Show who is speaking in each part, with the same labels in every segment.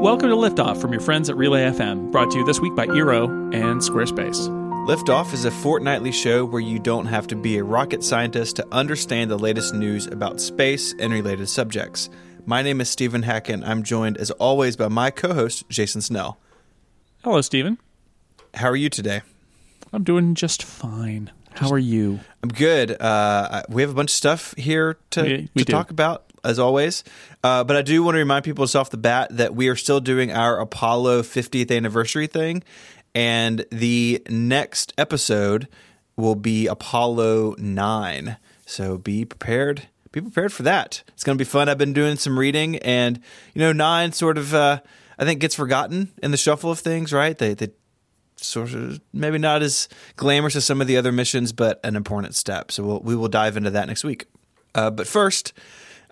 Speaker 1: Welcome to Liftoff from your friends at Relay FM, brought to you this week by Eero and Squarespace.
Speaker 2: Liftoff is a fortnightly show where you don't have to be a rocket scientist to understand the latest news about space and related subjects. My name is Stephen Hackett. I'm joined, as always, by my co host, Jason Snell.
Speaker 1: Hello, Stephen.
Speaker 2: How are you today?
Speaker 1: I'm doing just fine. How are you?
Speaker 2: I'm good. Uh, we have a bunch of stuff here to,
Speaker 1: We- we
Speaker 2: to
Speaker 1: do.
Speaker 2: talk about, as always. Uh, but I do want to remind people just off the bat that we are still doing our Apollo 50th anniversary thing. And the next episode will be Apollo 9. So be prepared. Be prepared for that. It's going to be fun. I've been doing some reading, and, you know, 9 sort of, uh, I think, gets forgotten in the shuffle of things, right? They, they sort of maybe not as glamorous as some of the other missions, but an important step. So we'll, we will dive into that next week. Uh, but first,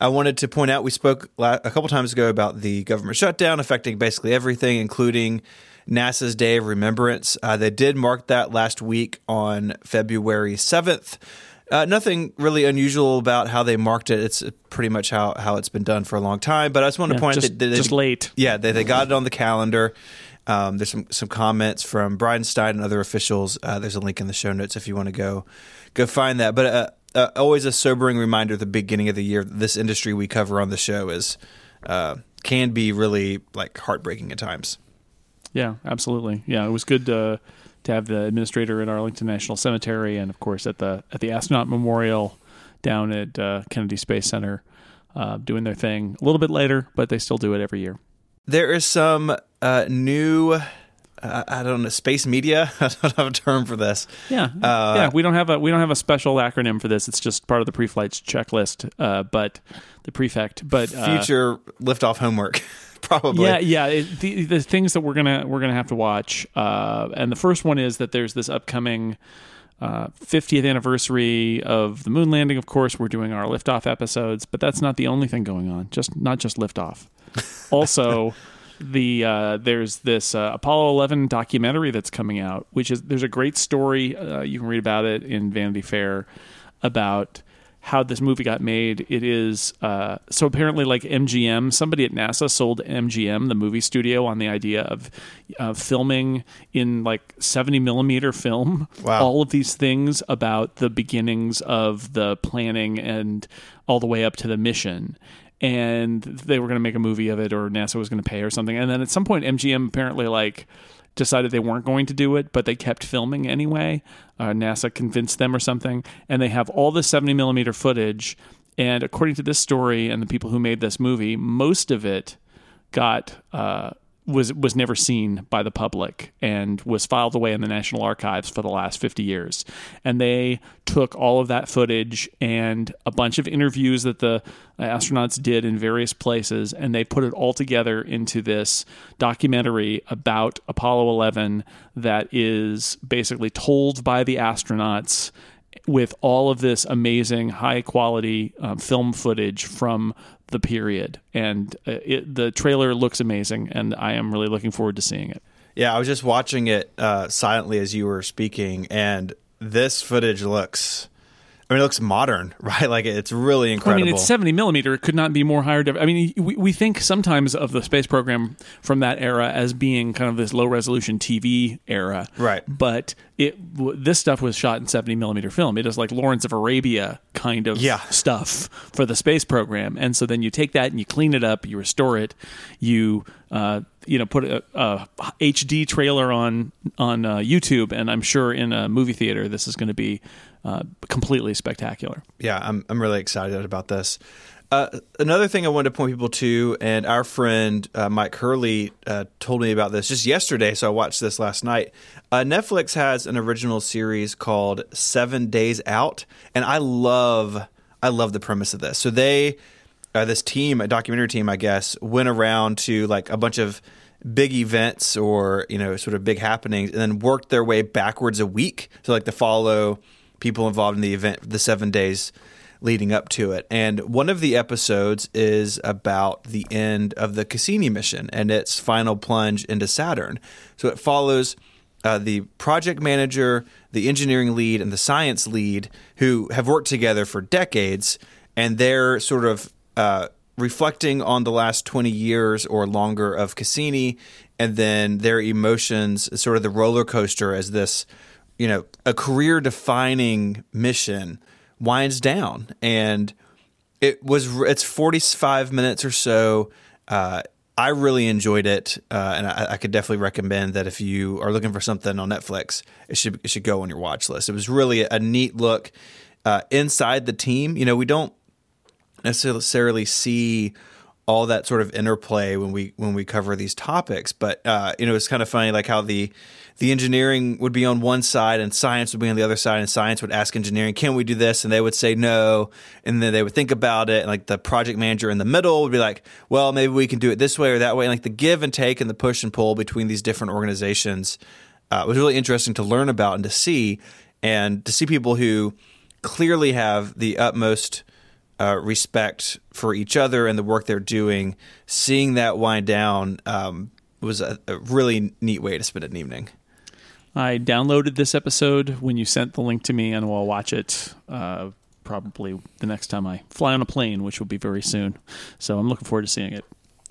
Speaker 2: I wanted to point out we spoke a couple times ago about the government shutdown affecting basically everything, including NASA's Day of Remembrance. Uh, they did mark that last week on February 7th. Uh, nothing really unusual about how they marked it. It's pretty much how, how it's been done for a long time. But I just wanted
Speaker 1: Yeah,
Speaker 2: to point out that they,
Speaker 1: just late.
Speaker 2: yeah, they, they got it on the calendar. Um, there's some some comments from Bridenstine and other officials. Uh, there's a link in the show notes if you want to go go find that. But uh, uh, always a sobering reminder at the beginning of the year. This industry we cover on the show is uh, can be really like heartbreaking at times.
Speaker 1: Yeah, absolutely. Yeah, it was good to, to have the administrator at Arlington National Cemetery, and of course at the at the astronaut memorial down at uh, Kennedy Space Center, uh, doing their thing a little bit later, but they still do it every year.
Speaker 2: There is some uh, new. Uh, I don't know space media. I don't have a term for this.
Speaker 1: Yeah,
Speaker 2: Uh,
Speaker 1: yeah. We don't have a we don't have a special acronym for this. It's just part of the pre-flight checklist. Uh, but the prefect, but uh,
Speaker 2: Future liftoff homework, probably.
Speaker 1: Yeah, yeah. It, the the things that we're gonna we're gonna have to watch, uh, and the first one is that there's this upcoming uh, 50th anniversary of the moon landing. Of course, we're doing our liftoff episodes, but that's not the only thing going on. Just not just liftoff. Also, the uh, there's this uh, Apollo 11 documentary that's coming out, which is there's a great story. Uh, you can read about it in Vanity Fair about how this movie got made. It is uh, so apparently like MGM. Somebody at NASA sold MGM, the movie studio, on the idea of uh, filming in like 70 millimeter film.
Speaker 2: Wow.
Speaker 1: All of these things about the beginnings of the planning and all the way up to the mission. And they were going to make a movie of it, or NASA was going to pay or something. And then at some point, MGM apparently like decided they weren't going to do it, but they kept filming anyway. Uh, NASA convinced them or something, and they have all the 70 millimeter footage. And according to this story and the people who made this movie, most of it got uh, was was never seen by the public and was filed away in the National Archives for the last 50 years. And they took all of that footage and a bunch of interviews that the astronauts did in various places and they put it all together into this documentary about Apollo 11 that is basically told by the astronauts with all of this amazing high quality um, film footage from the period and uh, it, the trailer looks amazing and i am really looking forward to seeing it
Speaker 2: Yeah, I was just watching it uh, silently as you were speaking, and this footage looks. I mean, it looks modern, right? Like it's really incredible.
Speaker 1: I mean, it's 70 millimeter. It could not be more higher. def- I mean, we, we think sometimes of the space program from that era as being kind of this low resolution TV era.
Speaker 2: Right.
Speaker 1: But it w- this stuff was shot in 70 millimeter film. It is like Lawrence of Arabia kind of
Speaker 2: Yeah.
Speaker 1: stuff for the space program. And so then you take that and you clean it up, you restore it, you uh, you know put a, a HD trailer on on uh, YouTube, and I'm sure in a movie theater this is going to be uh, completely spectacular.
Speaker 2: yeah, I'm I'm really excited about this. Uh, another thing I wanted to point people to, and our friend uh, Mike Hurley uh, told me about this just yesterday, so I watched this last night. Uh, Netflix has an original series called Seven Days Out, and I love I love the premise of this. So they uh, this team, a documentary team, I guess, went around to like a bunch of big events or you know sort of big happenings, and then worked their way backwards a week. So like to follow people involved in the event, the seven days leading up to it. And one of the episodes is about the end of the Cassini mission and its final plunge into Saturn. So it follows uh, the project manager, the engineering lead, and the science lead who have worked together for decades, and they're sort of uh, reflecting on the last 20 years or longer of Cassini and then their emotions, sort of the roller coaster as this, you know, a career defining mission winds down. And it was, it's 45 minutes or so. Uh, I really enjoyed it, uh, and I, I, could definitely recommend that if you are looking for something on Netflix, it should it should go on your watch list. It was really a neat look uh, inside the team. You know, we don't necessarily see all that sort of interplay when we when we cover these topics. But uh, you know, it's kind of funny, like how the the engineering would be on one side and science would be on the other side, and science would ask engineering, "Can we do this?" and they would say no, and then they would think about it, and like the project manager in the middle would be like, "Well, maybe we can do it this way or that way." And like the give and take and the push and pull between these different organizations uh, was really interesting to learn about and to see, and to see people who clearly have the utmost uh, respect for each other and the work they're doing, seeing that wind down um, was a, a, really neat way to spend an evening.
Speaker 1: I downloaded this episode when you sent the link to me, and we'll watch it uh, probably the next time I fly on a plane, which will be very soon. So I'm looking forward to seeing it.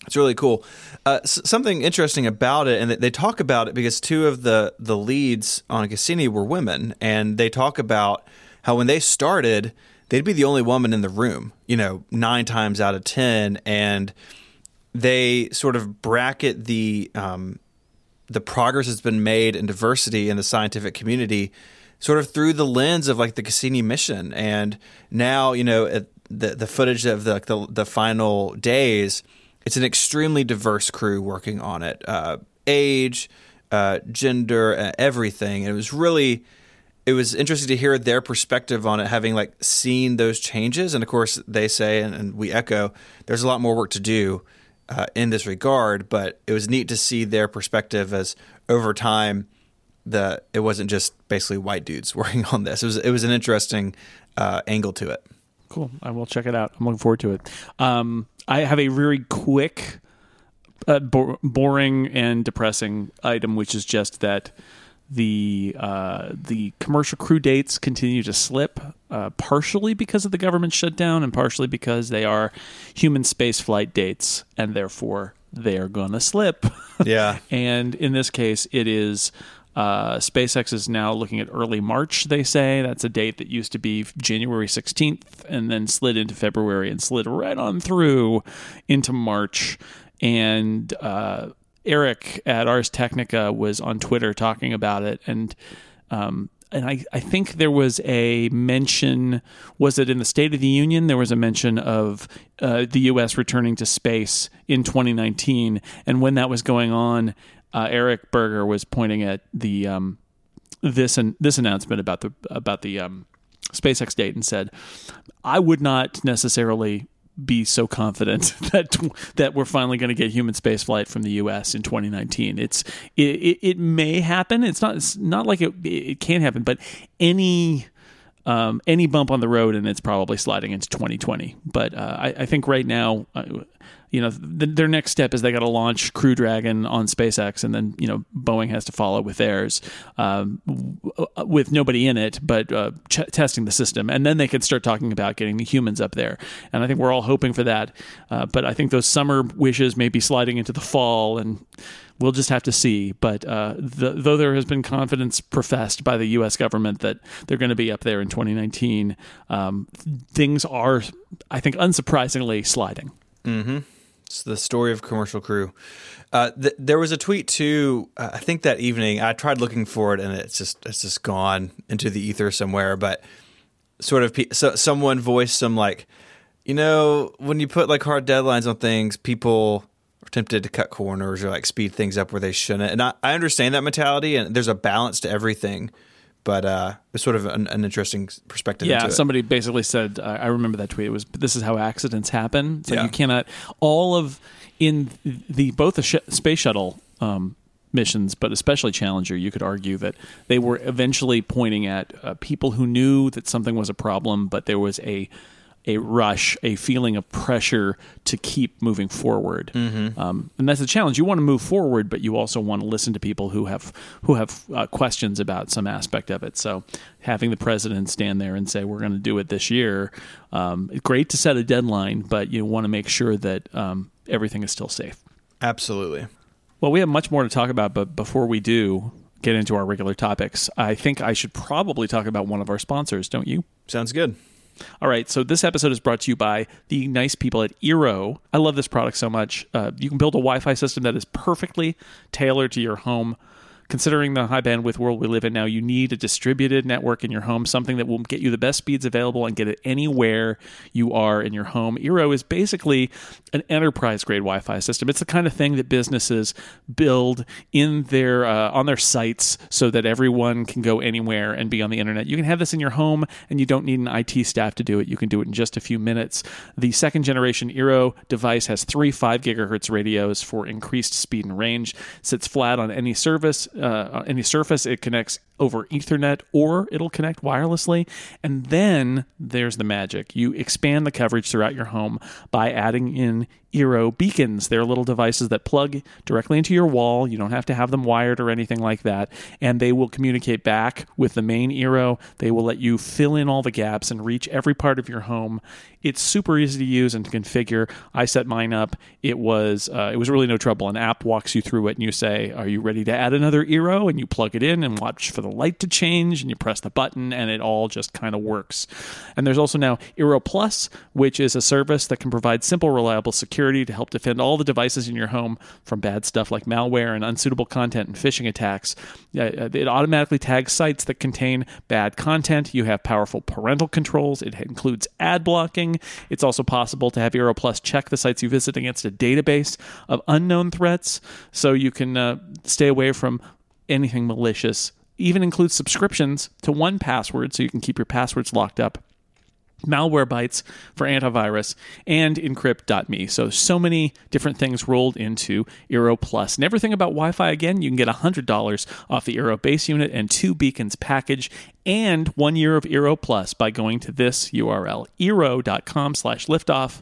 Speaker 2: It's really cool. Uh, s- something interesting about it, and they talk about it because two of the the leads on Cassini were women, and they talk about how when they started they'd be the only woman in the room, you know, nine times out of 10. And they sort of bracket the, um, the progress that's been made in diversity in the scientific community sort of through the lens of like the Cassini mission. And now, you know, the, the footage of the, the, the, final days, it's an extremely diverse crew working on it. Uh, age, uh, gender, uh, everything. And it was really it was interesting to hear their perspective on it, having like seen those changes. And of course, they say, and, and we echo, there's a lot more work to do uh, in this regard. But it was neat to see their perspective as over time, the it wasn't just basically white dudes working on this. It was it was an interesting uh, angle to it.
Speaker 1: Cool. I will check it out. I'm looking forward to it. Um, I have a very quick, uh, bo- boring and depressing item, which is just that the uh, the commercial crew dates continue to slip, uh, partially because of the government shutdown, and partially because they are human space flight dates, and therefore they are going to slip.
Speaker 2: Yeah.
Speaker 1: and in this case, it is. Uh, SpaceX is now looking at early March, they say. That's a date that used to be January 16th and then slid into February and slid right on through into March. And uh, Eric at Ars Technica was on Twitter talking about it, and um, and I, I think there was a mention was it in the State of the Union there was a mention of uh, the U.S. returning to space in 2019, and when that was going on, uh, Eric Berger was pointing at the um, this and this announcement about the about the um, SpaceX date and said, I would not necessarily be so confident that that we're finally going to get human spaceflight from the U.S. in 2019. It's it, it, it, may happen. It's not it's not like it it can't happen, but any um, any bump on the road and it's probably sliding into 2020. But uh, I, I, think right now, uh, you know, the, their next step is they got to launch Crew Dragon on SpaceX, and then you know Boeing has to follow with theirs, um, with nobody in it, but uh, ch- testing the system, and then they could start talking about getting the humans up there. And I think we're all hoping for that. Uh, but I think those summer wishes may be sliding into the fall, and we'll just have to see. But uh, the, though there has been confidence professed by the U.S. government that they're going to be up there in 2019, um, things are, I think, unsurprisingly sliding.
Speaker 2: Mm-hmm. It's the story of commercial crew. Uh, th- there was a tweet too. Uh, I think that evening I tried looking for it, and it's just it's just gone into the ether somewhere. But sort of, pe- so, someone voiced some like, you know, when you put like hard deadlines on things, people tempted to cut corners or like speed things up where they shouldn't. And I, I understand that mentality, and there's a balance to everything but uh, it's sort of an, an interesting perspective.
Speaker 1: Yeah, somebody basically said, uh, I remember that tweet. It was, "This is how accidents happen." So yeah. you cannot all of in the both the sh- space shuttle um, missions, but especially Challenger. You could argue that they were eventually pointing at uh, people who knew that something was a problem, but there was a a rush, a feeling of pressure to keep moving forward. Um, and that's a challenge. You want to move forward, but you also want to listen to people who have who have uh, questions about some aspect of it. So having the president stand there and say we're going to do it this year, um, great to set a deadline, but you want to make sure that um, everything is still safe.
Speaker 2: Absolutely.
Speaker 1: Well, we have much more to talk about, but before we do get into our regular topics, I think I should probably talk about one of our sponsors, don't you?
Speaker 2: Sounds good.
Speaker 1: All right, so this episode is brought to you by the nice people at Eero. I love this product so much. Uh, you can build a Wi Fi system that is perfectly tailored to your home. Considering the high bandwidth world we live in now, you need a distributed network in your home, something that will get you the best speeds available and get it anywhere you are in your home. Eero is basically an enterprise grade Wi Fi system. It's the kind of thing that businesses build in their uh, on their sites so that everyone can go anywhere and be on the internet. You can have this in your home, and you don't need an IT staff to do it. You can do it in just a few minutes. The second generation Eero device has three 5 gigahertz radios for increased speed and range. Sits flat on any service, uh, any surface. It connects over Ethernet or it'll connect wirelessly. And then there's the magic. You expand the coverage throughout your home by adding in Eero beacons. They're little devices that plug directly into your wall. You don't have to have them wired or anything like that. And they will communicate back with the main Eero. They will let you fill in all the gaps and reach every part of your home. It's super easy to use and to configure. I set mine up. It was uh, it was really no trouble. An app walks you through it, and you say, "Are you ready to add another Eero?" And you plug it in and watch for the light to change, and you press the button, and it all just kind of works. And there's also now Eero Plus, which is a service that can provide simple, reliable security to help defend all the devices in your home from bad stuff like malware and unsuitable content and phishing attacks. Uh, It automatically tags sites that contain bad content. You have powerful parental controls. It includes ad blocking. It's also possible to have Eero Plus check the sites you visit against a database of unknown threats, so you can uh, stay away from anything malicious. Even includes subscriptions to 1Password, so you can keep your passwords locked up Malwarebytes for antivirus, and Encrypt.me. So, so many different things rolled into Eero Plus. And everything about Wi Fi, again, you can get $100 off the Eero base unit and two beacons package and one year of Eero Plus by going to this URL, eero.com slash liftoff.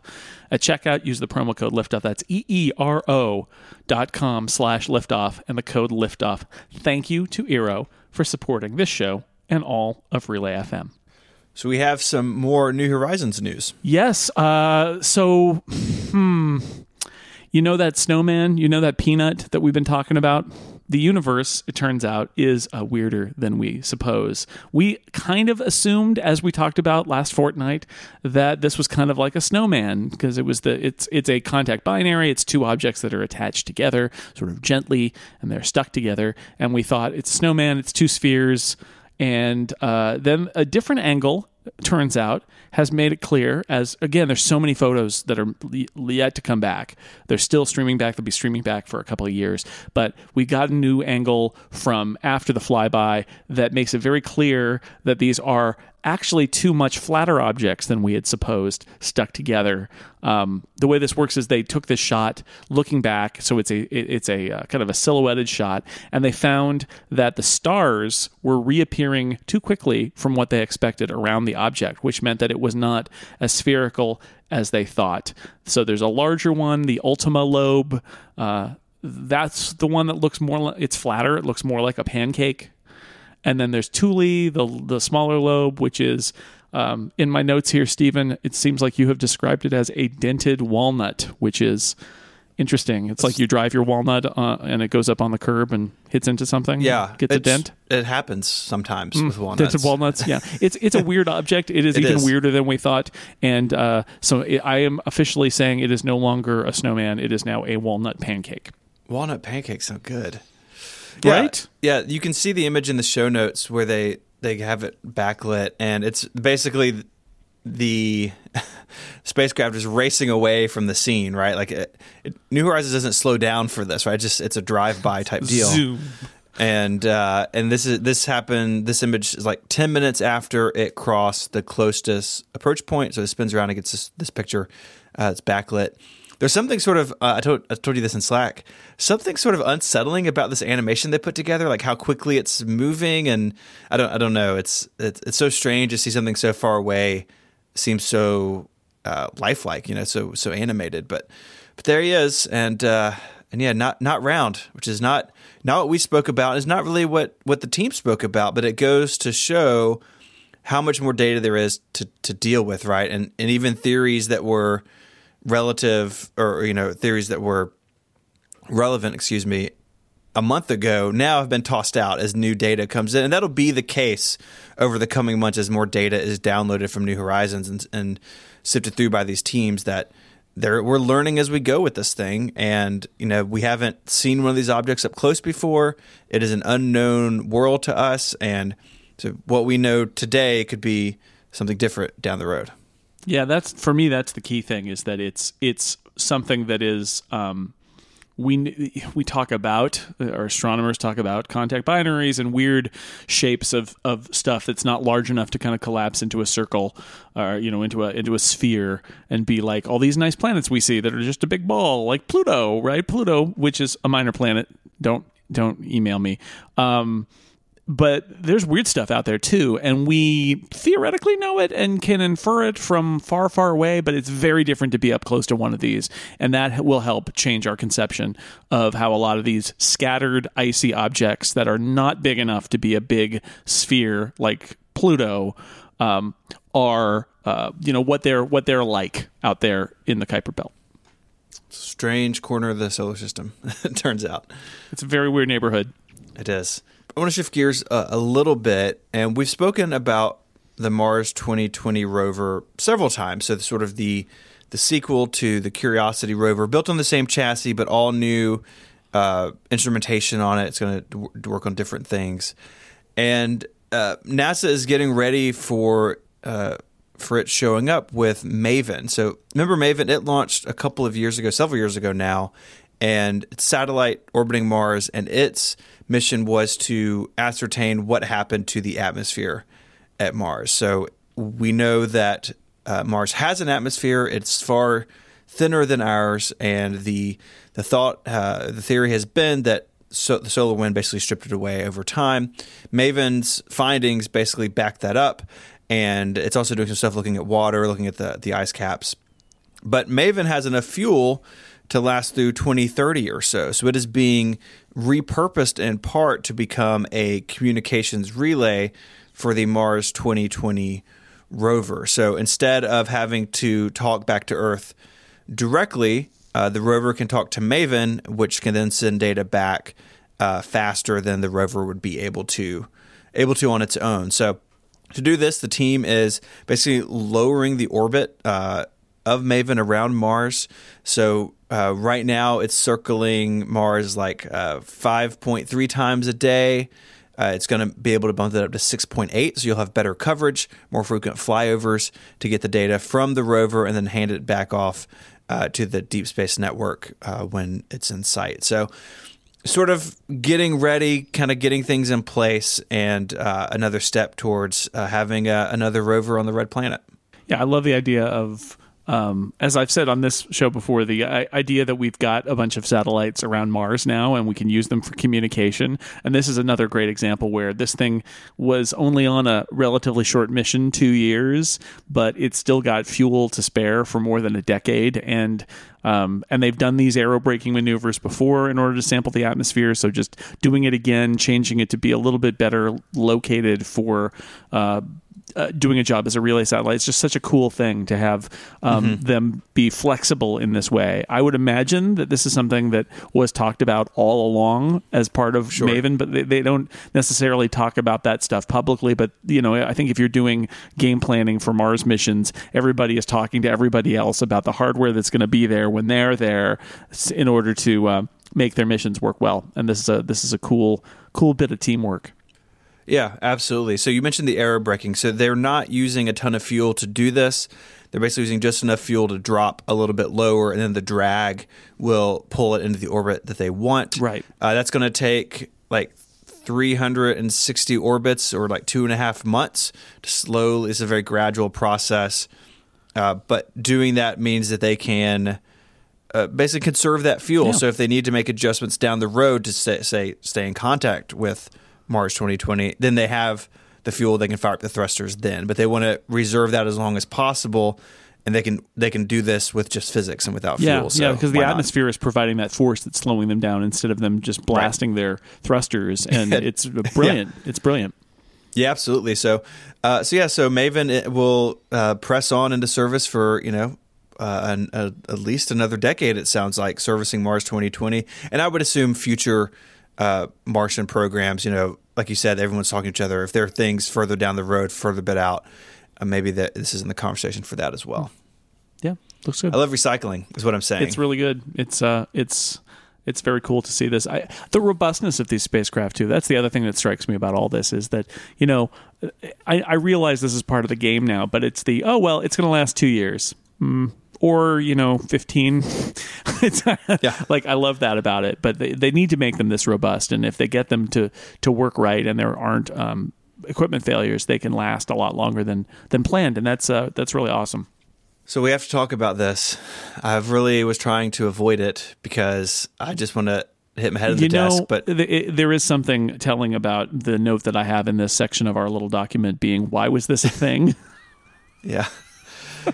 Speaker 1: At checkout, use the promo code liftoff. That's E-E-R-O dot com slash liftoff and the code liftoff. Thank you to Eero for supporting this show and all of Relay FM.
Speaker 2: So we have some more New Horizons news.
Speaker 1: Yes. Uh, so, hmm. You know that snowman? You know that peanut that we've been talking about? The universe, it turns out, is uh, weirder than we suppose. We kind of assumed, as we talked about last fortnight, that this was kind of like a snowman because it was the it's it's a contact binary. It's two objects that are attached together, sort of gently, and they're stuck together. And we thought it's a snowman. It's two spheres and uh, then a different angle turns out has made it clear as again there's so many photos that are yet to come back. They're still streaming back. They'll be streaming back for a couple of years. But we got a new angle from after the flyby that makes it very clear that these are actually two much flatter objects than we had supposed stuck together. Um, the way this works is they took this shot looking back, so it's a it, it's a uh, kind of a silhouetted shot, and they found that the stars were reappearing too quickly from what they expected around the object, which meant that it was not as spherical as they thought. So there's a larger one, the Ultima lobe. Uh, that's the one that looks more. Like, it's flatter. It looks more like a pancake and then there's Thule, the the smaller lobe, which is um, in my notes here, Stephen. It seems like you have described it as a dented walnut, which is interesting. It's like you drive your walnut uh, and it goes up on the curb and hits into something.
Speaker 2: Yeah,
Speaker 1: gets a dent.
Speaker 2: It happens sometimes with walnuts.
Speaker 1: Dented walnuts. Yeah, it's it's a weird object. It is
Speaker 2: It
Speaker 1: even
Speaker 2: is.
Speaker 1: weirder than we thought. And uh, so it, I am officially saying it is no longer a snowman. It is now a walnut pancake.
Speaker 2: Walnut pancakes sound good. Yeah,
Speaker 1: Right?
Speaker 2: Yeah, you can see the image in the show notes where they they have it backlit, and it's basically the spacecraft is racing away from the scene, right? Like it, it, New Horizons doesn't slow down for this, right? Just it's a drive by type deal.
Speaker 1: Zoom.
Speaker 2: and uh, and this is this happened. This image is like ten minutes after it crossed the closest approach point, so it spins around and gets this, this picture. Uh, it's backlit. There's something sort of uh, I told I told you this in Slack. Something sort of unsettling about this animation they put together, like how quickly it's moving, and I don't I don't know. It's it's, it's so strange to see something so far away seems so uh, lifelike, you know, so so animated. But but there he is, and uh, and yeah, not not round, which is not not what we spoke about. Is not really what what the team spoke about, but it goes to show how much more data there is to to deal with, right? And and even theories that were relative, or you know, theories that were relevant, excuse me, a month ago now have been tossed out as new data comes in. And that'll be the case over the coming months as more data is downloaded from New Horizons and, and sifted through by these teams that we're learning as we go with this thing. And, you know, we haven't seen one of these objects up close before. It is an unknown world to us. And so what we know today could be something different down the road.
Speaker 1: Yeah, that's for me. That's the key thing is that it's it's something that is um, we we talk about our astronomers talk about contact binaries and weird shapes of, of stuff that's not large enough to kind of collapse into a circle or you know into a into a sphere and be like all these nice planets we see that are just a big ball like Pluto right Pluto which is a minor planet don't don't email me um, but there's weird stuff out there too and we theoretically know it and can infer it from far far away but it's very different to be up close to one of these and that will help change our conception of how a lot of these scattered icy objects that are not big enough to be a big sphere like pluto um, are uh, you know what they're what they're like out there in the kuiper belt.
Speaker 2: Strange corner of the solar system it turns out.
Speaker 1: It's a very weird neighborhood.
Speaker 2: It is I want to shift gears a, a little bit, and we've spoken about the Mars 2020 rover several times. So, sort of the the sequel to the Curiosity rover, built on the same chassis, but all new uh, instrumentation on it. It's going to work on different things, and uh, NASA is getting ready for uh, for it showing up with Maven. So, remember Maven? It launched a couple of years ago, several years ago now, and it's satellite orbiting Mars, and its mission was to ascertain what happened to the atmosphere at Mars. So we know that uh, Mars has an atmosphere; it's far thinner than ours, and the the thought, uh, the theory has been that so the solar wind basically stripped it away over time. Maven's findings basically back that up, and it's also doing some stuff looking at water, looking at the the ice caps. But Maven has enough fuel to last through 2030 or so. So it is being repurposed in part to become a communications relay for the Mars 2020 rover. So instead of having to talk back to Earth directly, uh, the rover can talk to Maven, which can then send data back uh, faster than the rover would be able to able to on its own. So to do this, the team is basically lowering the orbit uh, of Maven around Mars. So uh, right now it's circling Mars like uh, 5.3 times a day. Uh, it's going to be able to bump that up to 6.8, so you'll have better coverage, more frequent flyovers to get the data from the rover and then hand it back off uh, to the Deep Space Network uh, when it's in sight. So, sort of getting ready, kind of getting things in place, and uh, another step towards having another rover on the red planet.
Speaker 1: Yeah, I love the idea of um, as I've said on this show before, the idea that we've got a bunch of satellites around Mars now and we can use them for communication. And this is another great example where this thing was only on a relatively short mission, two years, but it still got fuel to spare for more than a decade. And um, and they've done these aerobraking maneuvers before in order to sample the atmosphere. So just doing it again, changing it to be a little bit better located for uh, uh, doing a job as a relay satellite. It's just such a cool thing to have um, mm-hmm. them be flexible in this way. I would imagine that this is something that was talked about all along as part of sure. Maven, but they, they don't necessarily talk about that stuff publicly. But you know, I think if you're doing game planning for Mars missions, everybody is talking to everybody else about the hardware that's going to be there when they're there in order to uh, make their missions work well. And this is a this is a cool cool bit of teamwork.
Speaker 2: Yeah, absolutely. So you mentioned the air braking. So they're not using a ton of fuel to do this. They're basically using just enough fuel to drop a little bit lower, and then the drag will pull it into the orbit that they want.
Speaker 1: Right.
Speaker 2: Uh, that's going to take like 360 orbits or like two and a half months to slowly. It's a very gradual process. Uh, but doing that means that they can uh, basically conserve that fuel. Yeah. So if they need to make adjustments down the road to say, say stay in contact with Mars 2020, then they have the fuel they can fire up the thrusters then. But they want to reserve that as long as possible and they can they can do this with just physics and without
Speaker 1: Yeah,
Speaker 2: fuel. So
Speaker 1: yeah, because the
Speaker 2: not?
Speaker 1: atmosphere is providing that force that's slowing them down instead of them just blasting their thrusters, and it's brilliant. It's brilliant.
Speaker 2: Yeah, absolutely. So, uh, so yeah, so Maven it will uh, press on into service for you know uh, an, a, at least another decade. It sounds like servicing Mars 2020, and I would assume future uh, Martian programs. You know, like you said, everyone's talking to each other. If there are things further down the road, further bit out, uh, maybe that this is in the conversation for that as well.
Speaker 1: Yeah, looks good.
Speaker 2: I love recycling. Is what I'm saying.
Speaker 1: It's really good. It's uh, it's it's very cool to see this. I, the robustness of these spacecraft too. That's the other thing that strikes me about all this is that you know, I, I realize this is part of the game now, but it's the oh well, it's going to last two years. Mm, or you know 15 it's
Speaker 2: Yeah.
Speaker 1: like i love that about it but they, they need to make them this robust and if they get them to to work right and there aren't um, equipment failures they can last a lot longer than than planned and that's uh, that's really awesome
Speaker 2: So we have to talk about this. I have really was trying to avoid it because I just want to hit my head on the
Speaker 1: know,
Speaker 2: desk. But
Speaker 1: th- it, there is something telling about the note that I have in this section of our little document being, why was this a thing?
Speaker 2: Yeah.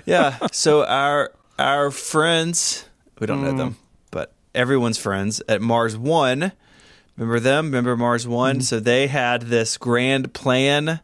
Speaker 2: Yeah. So our our friends, we don't
Speaker 1: Mm.
Speaker 2: know them, but everyone's friends at Mars One. Remember them? Remember Mars One?
Speaker 1: Mm-hmm.
Speaker 2: So they had this grand plan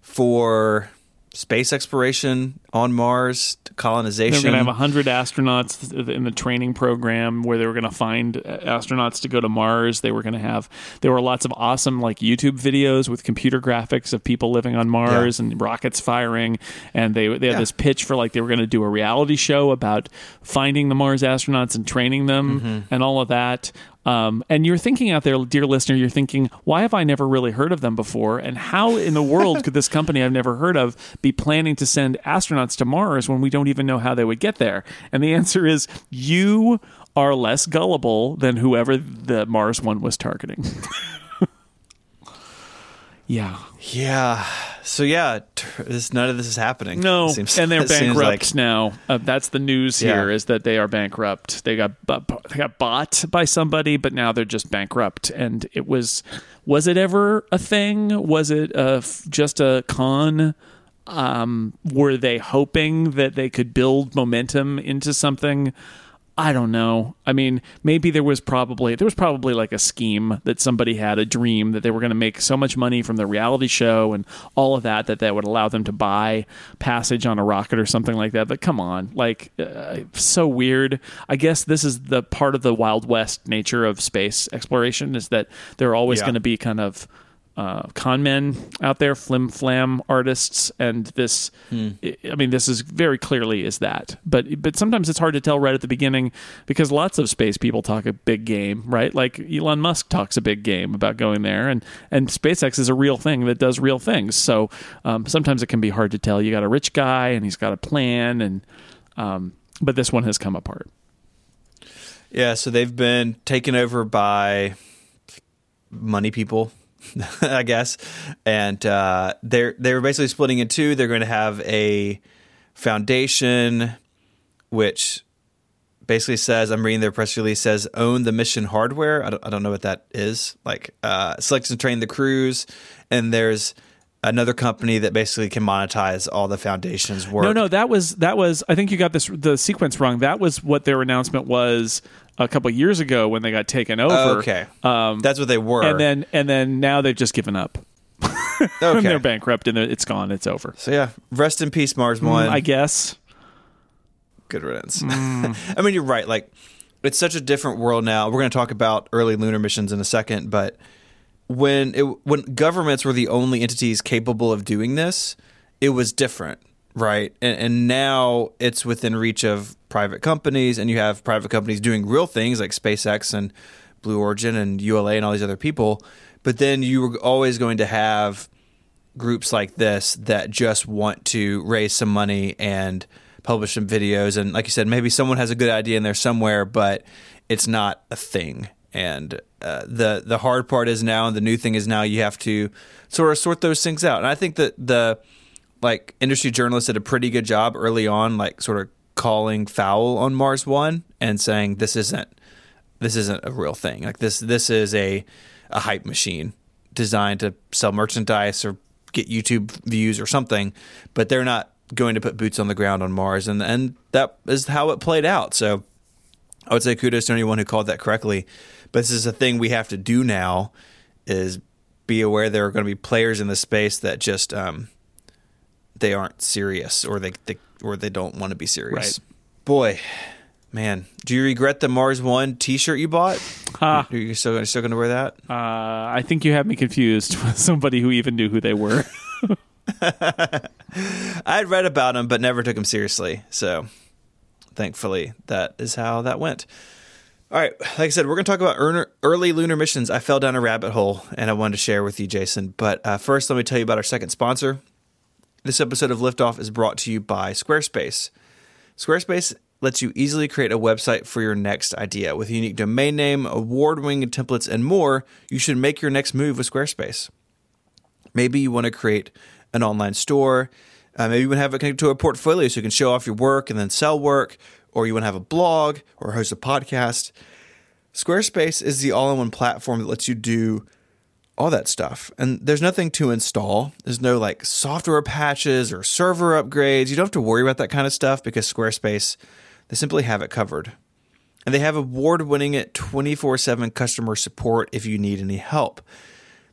Speaker 2: for space exploration on Mars, colonization.
Speaker 1: They were
Speaker 2: colonization.
Speaker 1: going to have 100 astronauts in the training program where they were going to find astronauts to go to Mars. They were going to have, there were lots of awesome like YouTube videos with computer graphics of people living on Mars and rockets firing. And they, they had
Speaker 2: Yeah.
Speaker 1: this pitch for like they were going to do a reality show about finding the Mars astronauts and training them
Speaker 2: Mm-hmm.
Speaker 1: and all of that. Um, and you're thinking out there, dear listener, you're thinking, why have I never really heard of them before? And how in the world could this company I've never heard of be planning to send astronauts to Mars when we don't even know how they would get there? And the answer is you are less gullible than whoever the Mars one was targeting. yeah.
Speaker 2: yeah. So yeah, t- this, none of this is happening.
Speaker 1: No,
Speaker 2: seems-
Speaker 1: and they're bankrupt
Speaker 2: like-
Speaker 1: now. Uh, that's the news here:
Speaker 2: Yeah.
Speaker 1: is that they are bankrupt. They got bu- they got bought by somebody, but now they're just bankrupt. And it was was it ever a thing? Was it uh, f- just a con? Um, were they hoping that they could build momentum into something? I don't know. I mean, maybe there was probably there was probably like a scheme that somebody had a dream that they were going to make so much money from the reality show and all of that that that would allow them to buy passage on a rocket or something like that. But come on, like uh, so weird. I guess this is the part of the wild west nature of space exploration is that there are always
Speaker 2: Yeah.
Speaker 1: going to be kind of uh, con men out there, flim flam artists, and this. I I mean, this is very clearly is that, but but sometimes it's hard to tell right at the beginning because lots of space people talk a big game, right? Like Elon Musk talks a big game about going there, and and SpaceX is a real thing that does real things. So um, sometimes it can be hard to tell. You got a rich guy, and he's got a plan, and um, but this one has come apart.
Speaker 2: Yeah, so they've been taken over by money people, I guess, and uh, they're they were basically splitting in two. They're going to have a foundation, which basically says I'm reading their press release says own the mission hardware. I don't, I don't know what that is. Like uh, select and train the crews, and there's another company that basically can monetize all the foundation's work.
Speaker 1: No, no, that was that was. I think you got this the sequence wrong. That was what their announcement was a couple years ago when they got taken over.
Speaker 2: Okay,
Speaker 1: Um,
Speaker 2: that's what they were.
Speaker 1: and then and then now they've just given up. and
Speaker 2: okay.
Speaker 1: they're bankrupt and they're- it's gone. It's over.
Speaker 2: so yeah, rest in peace, Mars One.
Speaker 1: I guess.
Speaker 2: good riddance.
Speaker 1: Mm.
Speaker 2: I mean, you're right. Like, it's such a different world now. We're going to talk about early lunar missions in a second, but when it, when governments were the only entities capable of doing this, it was different, right? And, and now it's within reach of private companies, and you have private companies doing real things like SpaceX and Blue Origin and ULA and all these other people. But then you were always going to have groups like this that just want to raise some money and publish some videos and like you said maybe someone has a good idea in there somewhere but it's not a thing and uh, the the hard part is now and the new thing is now you have to sort of sort those things out and i think that the like industry journalists did a pretty good job early on like sort of calling foul on mars one and saying this isn't this isn't a real thing. Like this this is a a hype machine designed to sell merchandise or get YouTube views or something, but they're not going to put boots on the ground on Mars, and and that is how it played out. So I would say kudos to anyone who called that correctly. But this is a thing we have to do now: is be aware there are going to be players in the space that just um, they aren't serious or they, they or they don't want to be serious.
Speaker 1: Right.
Speaker 2: Boy, man, do you regret the Mars One T-shirt you bought? Are you still, still going to wear that?
Speaker 1: Uh, I think you have me confused with somebody who even knew who they were.
Speaker 2: I'd read about them, but never took them seriously. So, thankfully, that is how that went. All right, like I said, we're going to talk about early lunar missions. I fell down a rabbit hole, and I wanted to share with you, Jason. But uh, first, let me tell you about our second sponsor. This episode of Liftoff is brought to you by Squarespace. Squarespace lets you easily create a website for your next idea. With a unique domain name, award winning templates, and more, you should make your next move with Squarespace. Maybe you want to create an online store. Uh, maybe you want to have it connected to a portfolio so you can show off your work and then sell work, or you want to have a blog or host a podcast. Squarespace is the all in one platform that lets you do all that stuff. And there's nothing to install. There's no like software patches or server upgrades. You don't have to worry about that kind of stuff because Squarespace, they simply have it covered. And they have award winning it 24 7 customer support if you need any help.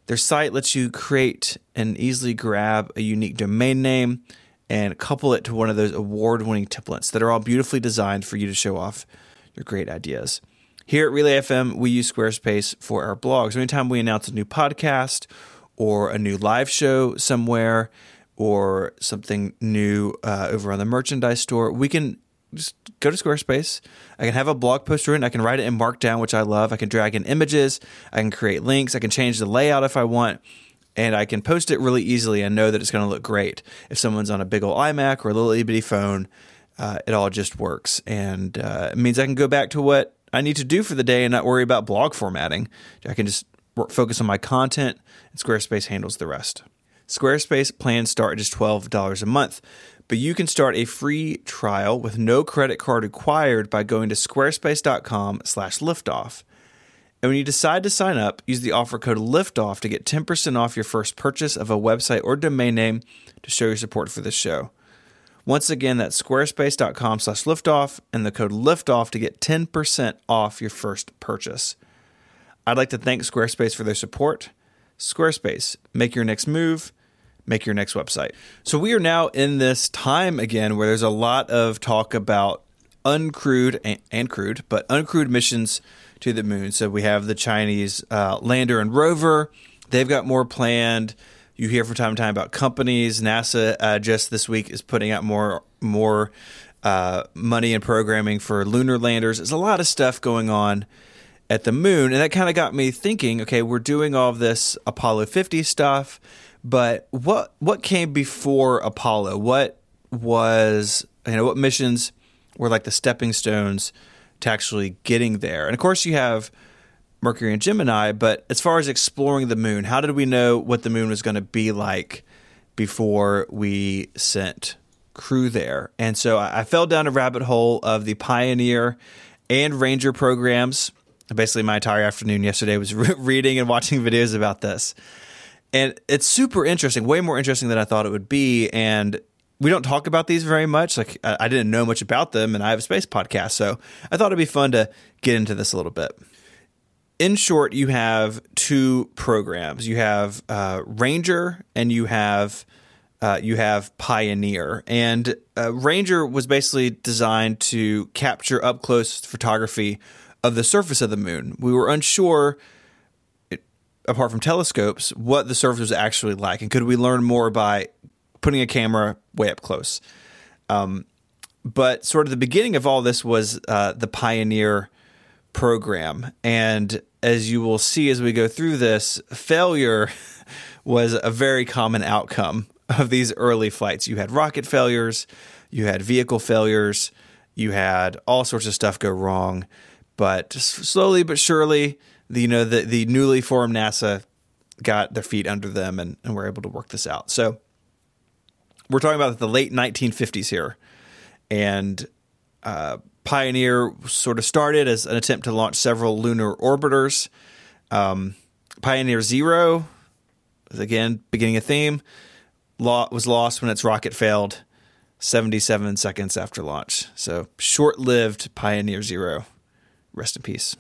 Speaker 2: Their site lets you create and easily grab a unique domain name and couple it to one of those award winning templates that are all beautifully designed for you to show off your great ideas. Here at Relay FM, we use Squarespace for our blogs. Anytime we announce a new podcast or a new live show somewhere or something new uh, over on the merchandise store, we can just go to Squarespace. I can have a blog post written. I can write it in Markdown, which I love. I can drag in images. I can create links. I can change the layout if I want. And I can post it really easily and know that it's going to look great. If someone's on a big old iMac or a little itty bitty phone, uh, it all just works. And uh, it means I can go back to what I need to do for the day and not worry about blog formatting. I can just work, focus on my content, and Squarespace handles the rest. Squarespace plans start at just $12 a month, but you can start a free trial with no credit card required by going to squarespace.com slash liftoff. And when you decide to sign up, use the offer code LIFTOFF to get 10% off your first purchase of a website or domain name to show your support for this show. Once again, that's squarespace.com slash liftoff and the code liftoff to get 10% off your first purchase. I'd like to thank Squarespace for their support. Squarespace, make your next move, make your next website. So we are now in this time again where there's a lot of talk about uncrewed and, and crewed, but uncrewed missions to the moon. So we have the Chinese uh, lander and rover. They've got more planned. You hear from time to time about companies. NASA uh, just this week is putting out more more uh, money and programming for lunar landers. There's a lot of stuff going on at the moon, and that kind of got me thinking. Okay, we're doing all this Apollo 50 stuff, but what what came before Apollo? What was you know what missions were like the stepping stones to actually getting there? And of course, you have Mercury and Gemini, but as far as exploring the moon, how did we know what the moon was going to be like before we sent crew there? And so I fell down a rabbit hole of the Pioneer and Ranger programs. Basically, my entire afternoon yesterday was re- reading and watching videos about this. And it's super interesting, way more interesting than I thought it would be. And we don't talk about these very much. Like, I didn't know much about them, and I have a space podcast. So I thought it'd be fun to get into this a little bit in short, you have two programs. You have uh, Ranger and you have uh, you have Pioneer. And uh, Ranger was basically designed to capture up close photography of the surface of the moon. We were unsure, it, apart from telescopes, what the surface was actually like, and could we learn more by putting a camera way up close. Um, but sort of the beginning of all this was uh, the Pioneer program. And as you will see as we go through this, failure was a very common outcome of these early flights. You had rocket failures, you had vehicle failures, you had all sorts of stuff go wrong. But slowly but surely, the, you know, the, the newly formed NASA got their feet under them and, and were able to work this out. So we're talking about the late 1950s here. And uh, Pioneer sort of started as an attempt to launch several lunar orbiters. Um, Pioneer Zero, again, beginning a theme, was lost when its rocket failed. 77 seconds after launch. So short lived Pioneer Zero. Rest in peace.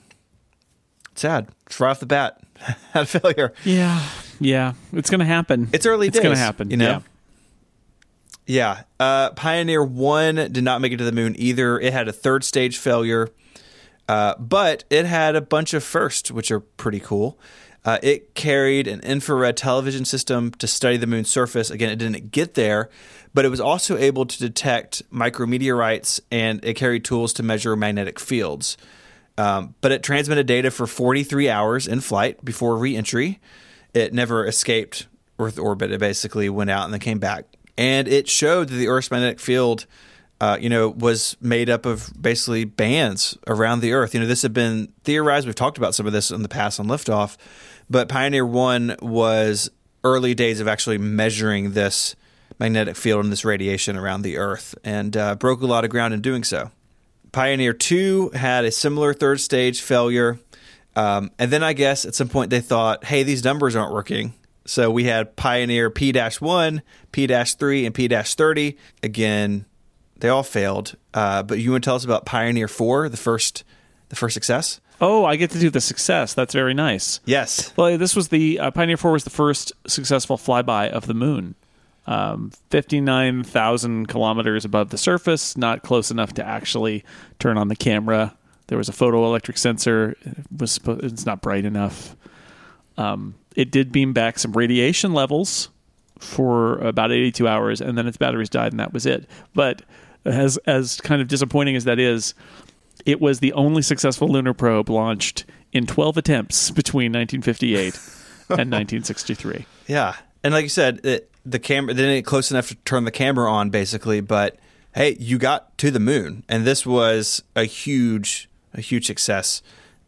Speaker 2: Sad. Just right off the bat, had a failure.
Speaker 1: Yeah, yeah, it's going to happen.
Speaker 2: It's early days.
Speaker 1: It's going to happen.
Speaker 2: You know?
Speaker 1: Yeah.
Speaker 2: Yeah. Uh, Pioneer 1 did not make it to the moon either. It had a third stage failure, uh, but it had a bunch of firsts, which are pretty cool. Uh, it carried an infrared television system to study the moon's surface. Again, it didn't get there, but it was also able to detect micrometeorites and it carried tools to measure magnetic fields. Um, but it transmitted data for 43 hours in flight before reentry. It never escaped Earth orbit. It basically went out and then came back. And it showed that the Earth's magnetic field, uh, you know, was made up of basically bands around the Earth. You know, this had been theorized. We've talked about some of this in the past on Liftoff, but Pioneer 1 was early days of actually measuring this magnetic field and this radiation around the Earth and uh, broke a lot of ground in doing so. Pioneer 2 had a similar third stage failure. Um, and then I guess at some point they thought, hey, these numbers aren't working. So we had Pioneer P 1, P 3, and P 30. Again, they all failed. Uh, but you want to tell us about Pioneer 4, the first, the first success?
Speaker 1: Oh, I get to do the success. That's very nice.
Speaker 2: Yes.
Speaker 1: Well, this was the uh, Pioneer 4 was the first successful flyby of the moon. Um, 59,000 kilometers above the surface, not close enough to actually turn on the camera. There was a photoelectric sensor. It was it's not bright enough. Um, it did beam back some radiation levels for about 82 hours, and then its batteries died, and that was it. But as as kind of disappointing as that is, it was the only successful lunar probe launched in 12 attempts between 1958 and 1963.
Speaker 2: Yeah, and like you said, it, the camera they didn't get close enough to turn the camera on, basically. But hey, you got to the moon, and this was a huge, a huge success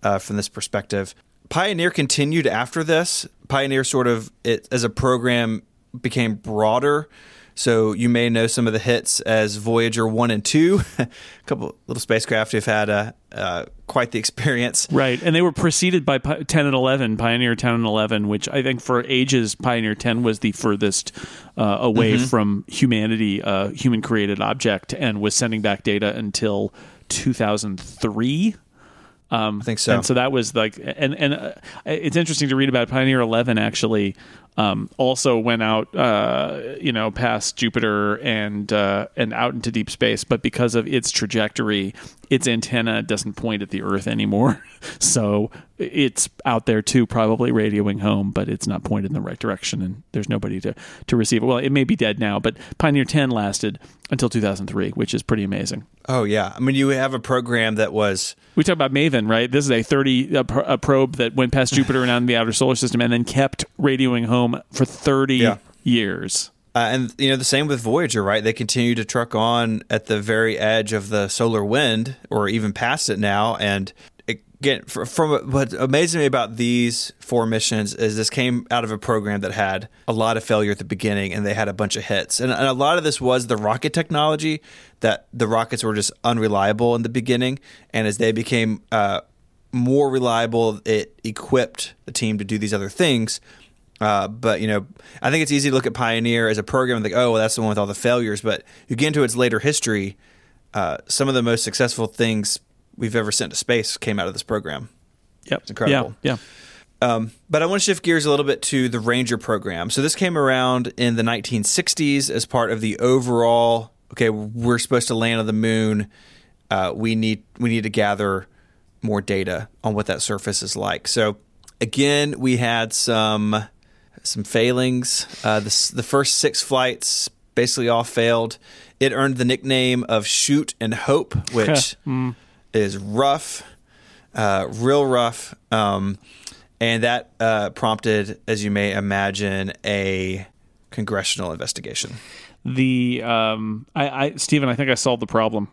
Speaker 2: uh, from this perspective. Pioneer continued after this. Pioneer sort of it as a program became broader. So you may know some of the hits as Voyager one and two. a couple little spacecraft who've had uh, uh, quite the experience.
Speaker 1: Right, and they were preceded by Pi- 10 and 11, Pioneer 10 and 11, which I think for ages Pioneer 10 was the furthest uh, away from humanity, uh, human created object, and was sending back data until 2003.
Speaker 2: I think so.
Speaker 1: And so that was like, and and uh, it's interesting to read about Pioneer Eleven. Actually, um, also went out, uh, you know, past Jupiter and uh, and out into deep space. But because of its trajectory, its antenna doesn't point at the Earth anymore. so it's out there too, probably radioing home, but it's not pointed in the right direction, and there's nobody to to receive it. Well, it may be dead now, but Pioneer Ten lasted until 2003, which is pretty amazing.
Speaker 2: oh yeah, I mean you have a program that was
Speaker 1: We talk about Maven, right? This is a 30 a, pr- a probe that went past Jupiter and out in the outer solar system, and then kept radioing home for 30
Speaker 2: Yeah.
Speaker 1: years.
Speaker 2: Uh, and you know the same with Voyager, right? They continue to truck on at the very edge of the solar wind, or even past it now. And again, fr- from what amazes me about these four missions is this came out of a program that had a lot of failure at the beginning, and they had a bunch of hits. And, and a lot of this was the rocket technology that the rockets were just unreliable in the beginning, and as they became uh, more reliable, it equipped the team to do these other things. Uh, but you know, I think it's easy to look at Pioneer as a program and think, oh, well, that's the one with all the failures. But you get into its later history, uh, some of the most successful things we've ever sent to space came out of this program.
Speaker 1: Yep. It's
Speaker 2: incredible.
Speaker 1: Yeah.
Speaker 2: Um, but I want to shift gears a little bit to the Ranger program. So this came around in the 1960s as part of the overall. Okay, we're supposed to land on the moon. Uh, we need we need to gather more data on what that surface is like. So again, we had some some failings. Uh, the the first six flights basically all failed. It earned the nickname of Shoot and Hope, which is rough, uh, real rough. Um, and that uh, prompted, as you may imagine, a congressional investigation.
Speaker 1: The um, I, I Stephen, I think I solved the problem.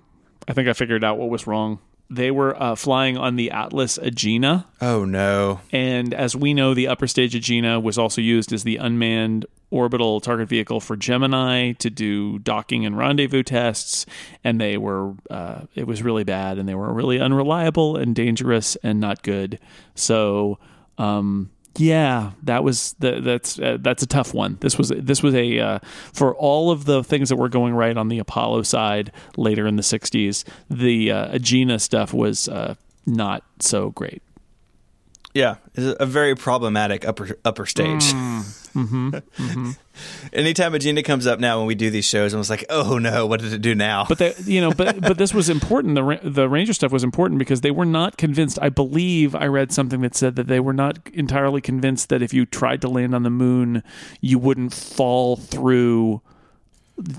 Speaker 1: I think I figured out what was wrong. They were uh, flying on the Atlas Agena,
Speaker 2: Oh no!
Speaker 1: and as we know, the upper stage Agena was also used as the unmanned orbital target vehicle for Gemini to do docking and rendezvous tests. And they were, uh, it was really bad, and they were really unreliable and dangerous and not good. So, um, Yeah, that was the, that's uh, that's a tough one. This was this was a uh, for all of the things that were going right on the Apollo side later in the '60s. The uh, Agena stuff was uh, not so great.
Speaker 2: Yeah, it's a very problematic upper upper stage.
Speaker 1: Mm, mm-hmm, mm-hmm.
Speaker 2: Anytime Agena comes up now when we do these shows, I was like, "Oh no, what did it do now?"
Speaker 1: But they, you know, but but this was important. The the Ranger stuff was important because they were not convinced. I believe I read something that said that they were not entirely convinced that if you tried to land on the moon, you wouldn't fall through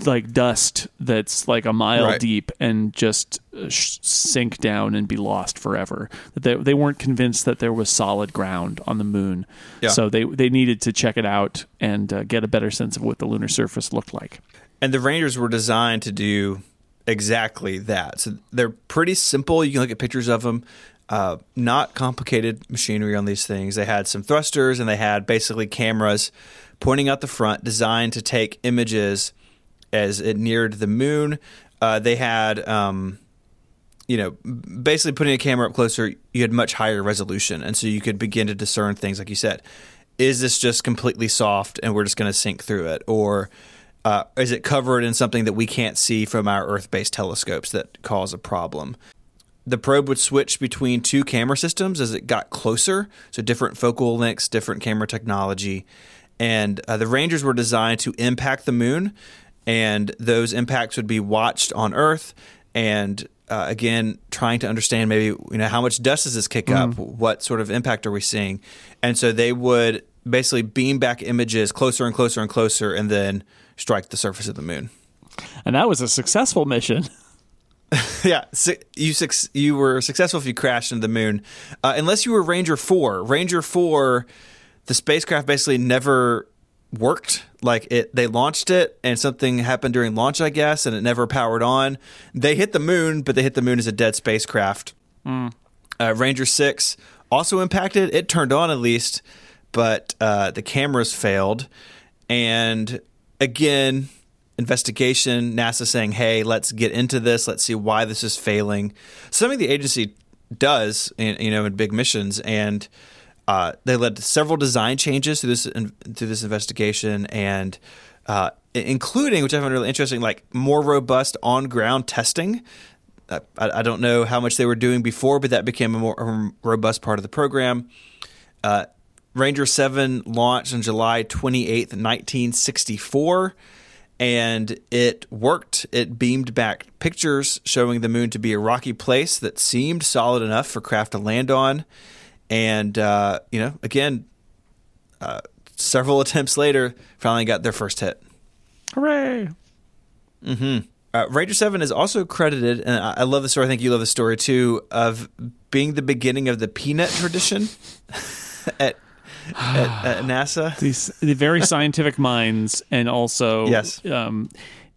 Speaker 1: like dust that's like a mile
Speaker 2: Right.
Speaker 1: deep and just uh, sh- sink down and be lost forever. That they, they weren't convinced that there was solid ground on the moon,
Speaker 2: Yeah.
Speaker 1: so they they needed to check it out and uh, get a better sense of what the lunar surface looked like.
Speaker 2: And the Rangers were designed to do exactly that. So they're pretty simple. You can look at pictures of them. Uh, not complicated machinery on these things. They had some thrusters and they had basically cameras pointing out the front, designed to take images as it neared the moon. Uh, they had, um, you know, basically putting a camera up closer, you had much higher resolution, and so you could begin to discern things like you said. Is this just completely soft and we're just going to sink through it, or uh, is it covered in something that we can't see from our Earth-based telescopes that cause a problem? The probe would switch between two camera systems as it got closer, so different focal lengths, different camera technology, and uh, the Rangers were designed to impact the moon, and those impacts would be watched on Earth, and uh, again, trying to understand maybe you know how much dust does this kick up, what sort of impact are we seeing, and so they would basically beam back images closer and closer and closer, and then strike the surface of the moon.
Speaker 1: And that was a successful mission.
Speaker 2: yeah, su- you suc you were successful if you crashed into the moon, uh, unless you were Ranger Four. Ranger Four, the spacecraft basically never worked. Like it, they launched it, and something happened during launch, I guess, and it never powered on. They hit the moon, but they hit the moon as a dead spacecraft. Uh, Ranger Six also impacted. It turned on at least, but uh, the cameras failed, and again investigation nasa saying hey let's get into this let's see why this is failing something the agency does in, you know in big missions and uh, they led to several design changes through this through this investigation and uh, including which i found really interesting like more robust on ground testing I, I don't know how much they were doing before, but that became a more a robust part of the program. Uh, Ranger 7 launched on July 28th, 1964, and it worked. It beamed back pictures showing the moon to be a rocky place that seemed solid enough for craft to land on. And, uh, you know, again, uh, several attempts later, finally got their first hit.
Speaker 1: Hooray!
Speaker 2: Uh, Ranger Seven is also credited, and I I love the story. I think you love the story too, of being the beginning of the peanut tradition at, at, at NASA.
Speaker 1: These the very scientific minds, and also
Speaker 2: Yes.
Speaker 1: um,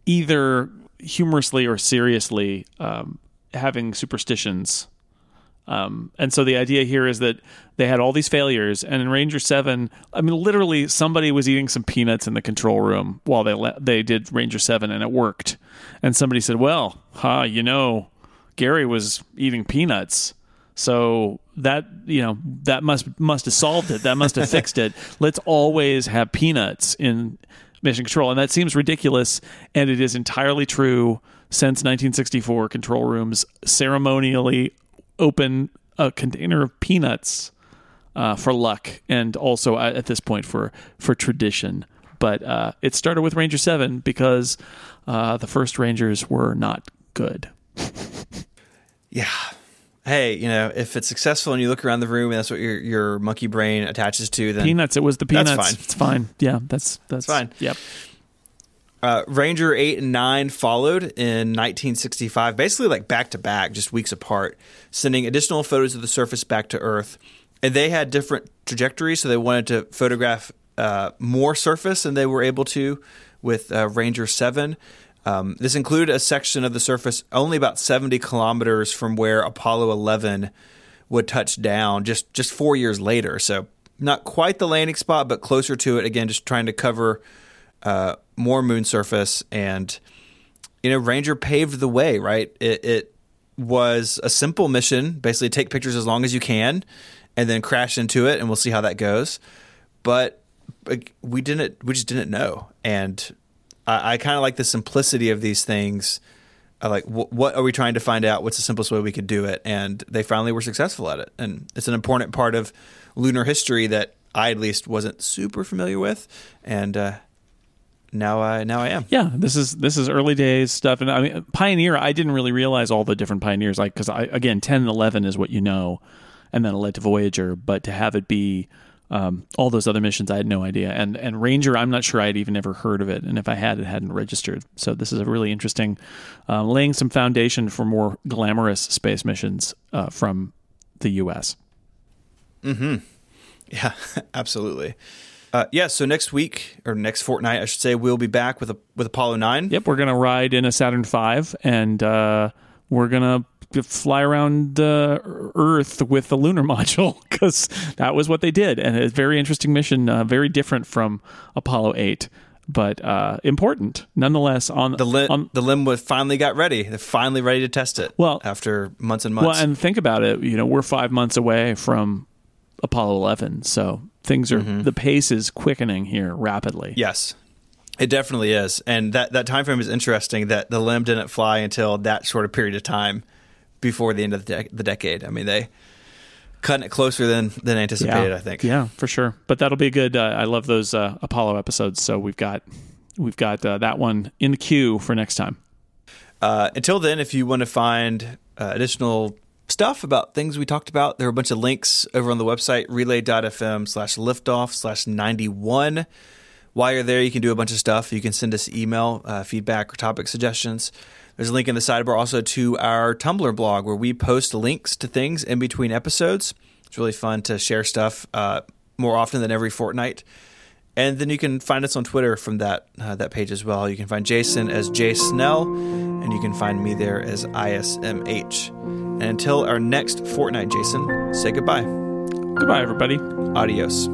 Speaker 1: either humorously or seriously um, having superstitions. Um, and so the idea here is that they had all these failures, and in Ranger Seven, I mean, literally, somebody was eating some peanuts in the control room while they le- they did Ranger Seven, and it worked. And somebody said, "Well, huh, you know, Gary was eating peanuts." So that you know that must must have solved it. That must have fixed it. Let's always have peanuts in mission control, and that seems ridiculous, and it is entirely true. Since 1964, control rooms ceremonially open a container of peanuts uh, for luck, and also at, at this point for for tradition. But uh, it started with Ranger Seven because uh, the first Rangers were not good.
Speaker 2: Yeah. Hey, you know, if it's successful and you look around the room and that's what your your monkey brain attaches to, then
Speaker 1: Peanuts. It was the
Speaker 2: That's
Speaker 1: peanuts.
Speaker 2: fine.
Speaker 1: It's fine. Yeah, that's that's
Speaker 2: fine.
Speaker 1: Yep.
Speaker 2: Uh, Ranger 8 and 9 followed in 1965, basically like back to back, just weeks apart, sending additional photos of the surface back to Earth. And they had different trajectories, so they wanted to photograph uh, more surface than they were able to with uh, Ranger 7. Um, this included a section of the surface only about 70 kilometers from where Apollo 11 would touch down just, just four years later. So, not quite the landing spot, but closer to it. Again, just trying to cover uh, more moon surface and you know ranger paved the way right it, it was a simple mission basically take pictures as long as you can and then crash into it, and we'll see how that goes. But like, we didn't, we just didn't know, and I, I kind of like the simplicity of these things. I like wh- what are we trying to find out? What's the simplest way we could do it? And they finally were successful at it, and it's an important part of lunar history that I at least wasn't super familiar with, and uh, now I now I am.
Speaker 1: Yeah, this is this is early days stuff, and I mean Pioneer. I didn't really realize all the different pioneers, like because I again ten and eleven is what you know, and then it led to Voyager, but to have it be um, all those other missions, I had no idea. And and Ranger, I'm not sure I'd even ever heard of it, and if I had, it hadn't registered. So this is a really interesting, uh, laying some foundation for more glamorous space missions uh, from the U.S. Hmm.
Speaker 2: Yeah, absolutely. Uh, yeah, so next week or next fortnight, I should say, we'll be back with a, with Apollo nine.
Speaker 1: Yep, we're gonna ride in a Saturn V, and uh, we're gonna fly around uh, Earth with the lunar module because that was what they did, and a very interesting mission, uh, very different from Apollo eight, but uh, important nonetheless. On
Speaker 2: The LEM,
Speaker 1: on,
Speaker 2: the LEM was finally got ready. They're finally ready to test it.
Speaker 1: Well-
Speaker 2: after months and months.
Speaker 1: well, and think about it. You know, we're five months away from Apollo eleven, so things are the pace is quickening here rapidly.
Speaker 2: yes, it definitely is. And that that time frame is interesting. That the LEM didn't fly until that short a period of time before the end of the, dec the decade. I mean, they cutting it closer than than anticipated. I think.
Speaker 1: Yeah, for sure. But that'll be good. Uh, I love those uh, Apollo episodes. So we've got we've got uh, that one in the queue for next time.
Speaker 2: Uh, until then, if you want to find uh, additional stuff about things we talked about, there are a bunch of links over on the website relay.fm slash liftoff slash 91. While you're there, you can do a bunch of stuff. You can send us email, uh, feedback, or topic suggestions. There's a link in the sidebar also to our Tumblr blog where we post links to things in between episodes. It's really fun to share stuff uh, more often than every fortnight. And then you can find us on Twitter from that uh, that page as well. You can find Jason as J Snell, and you can find me there as ISMH. And until our next fortnight, Jason, say goodbye.
Speaker 1: Goodbye, everybody.
Speaker 2: Adios.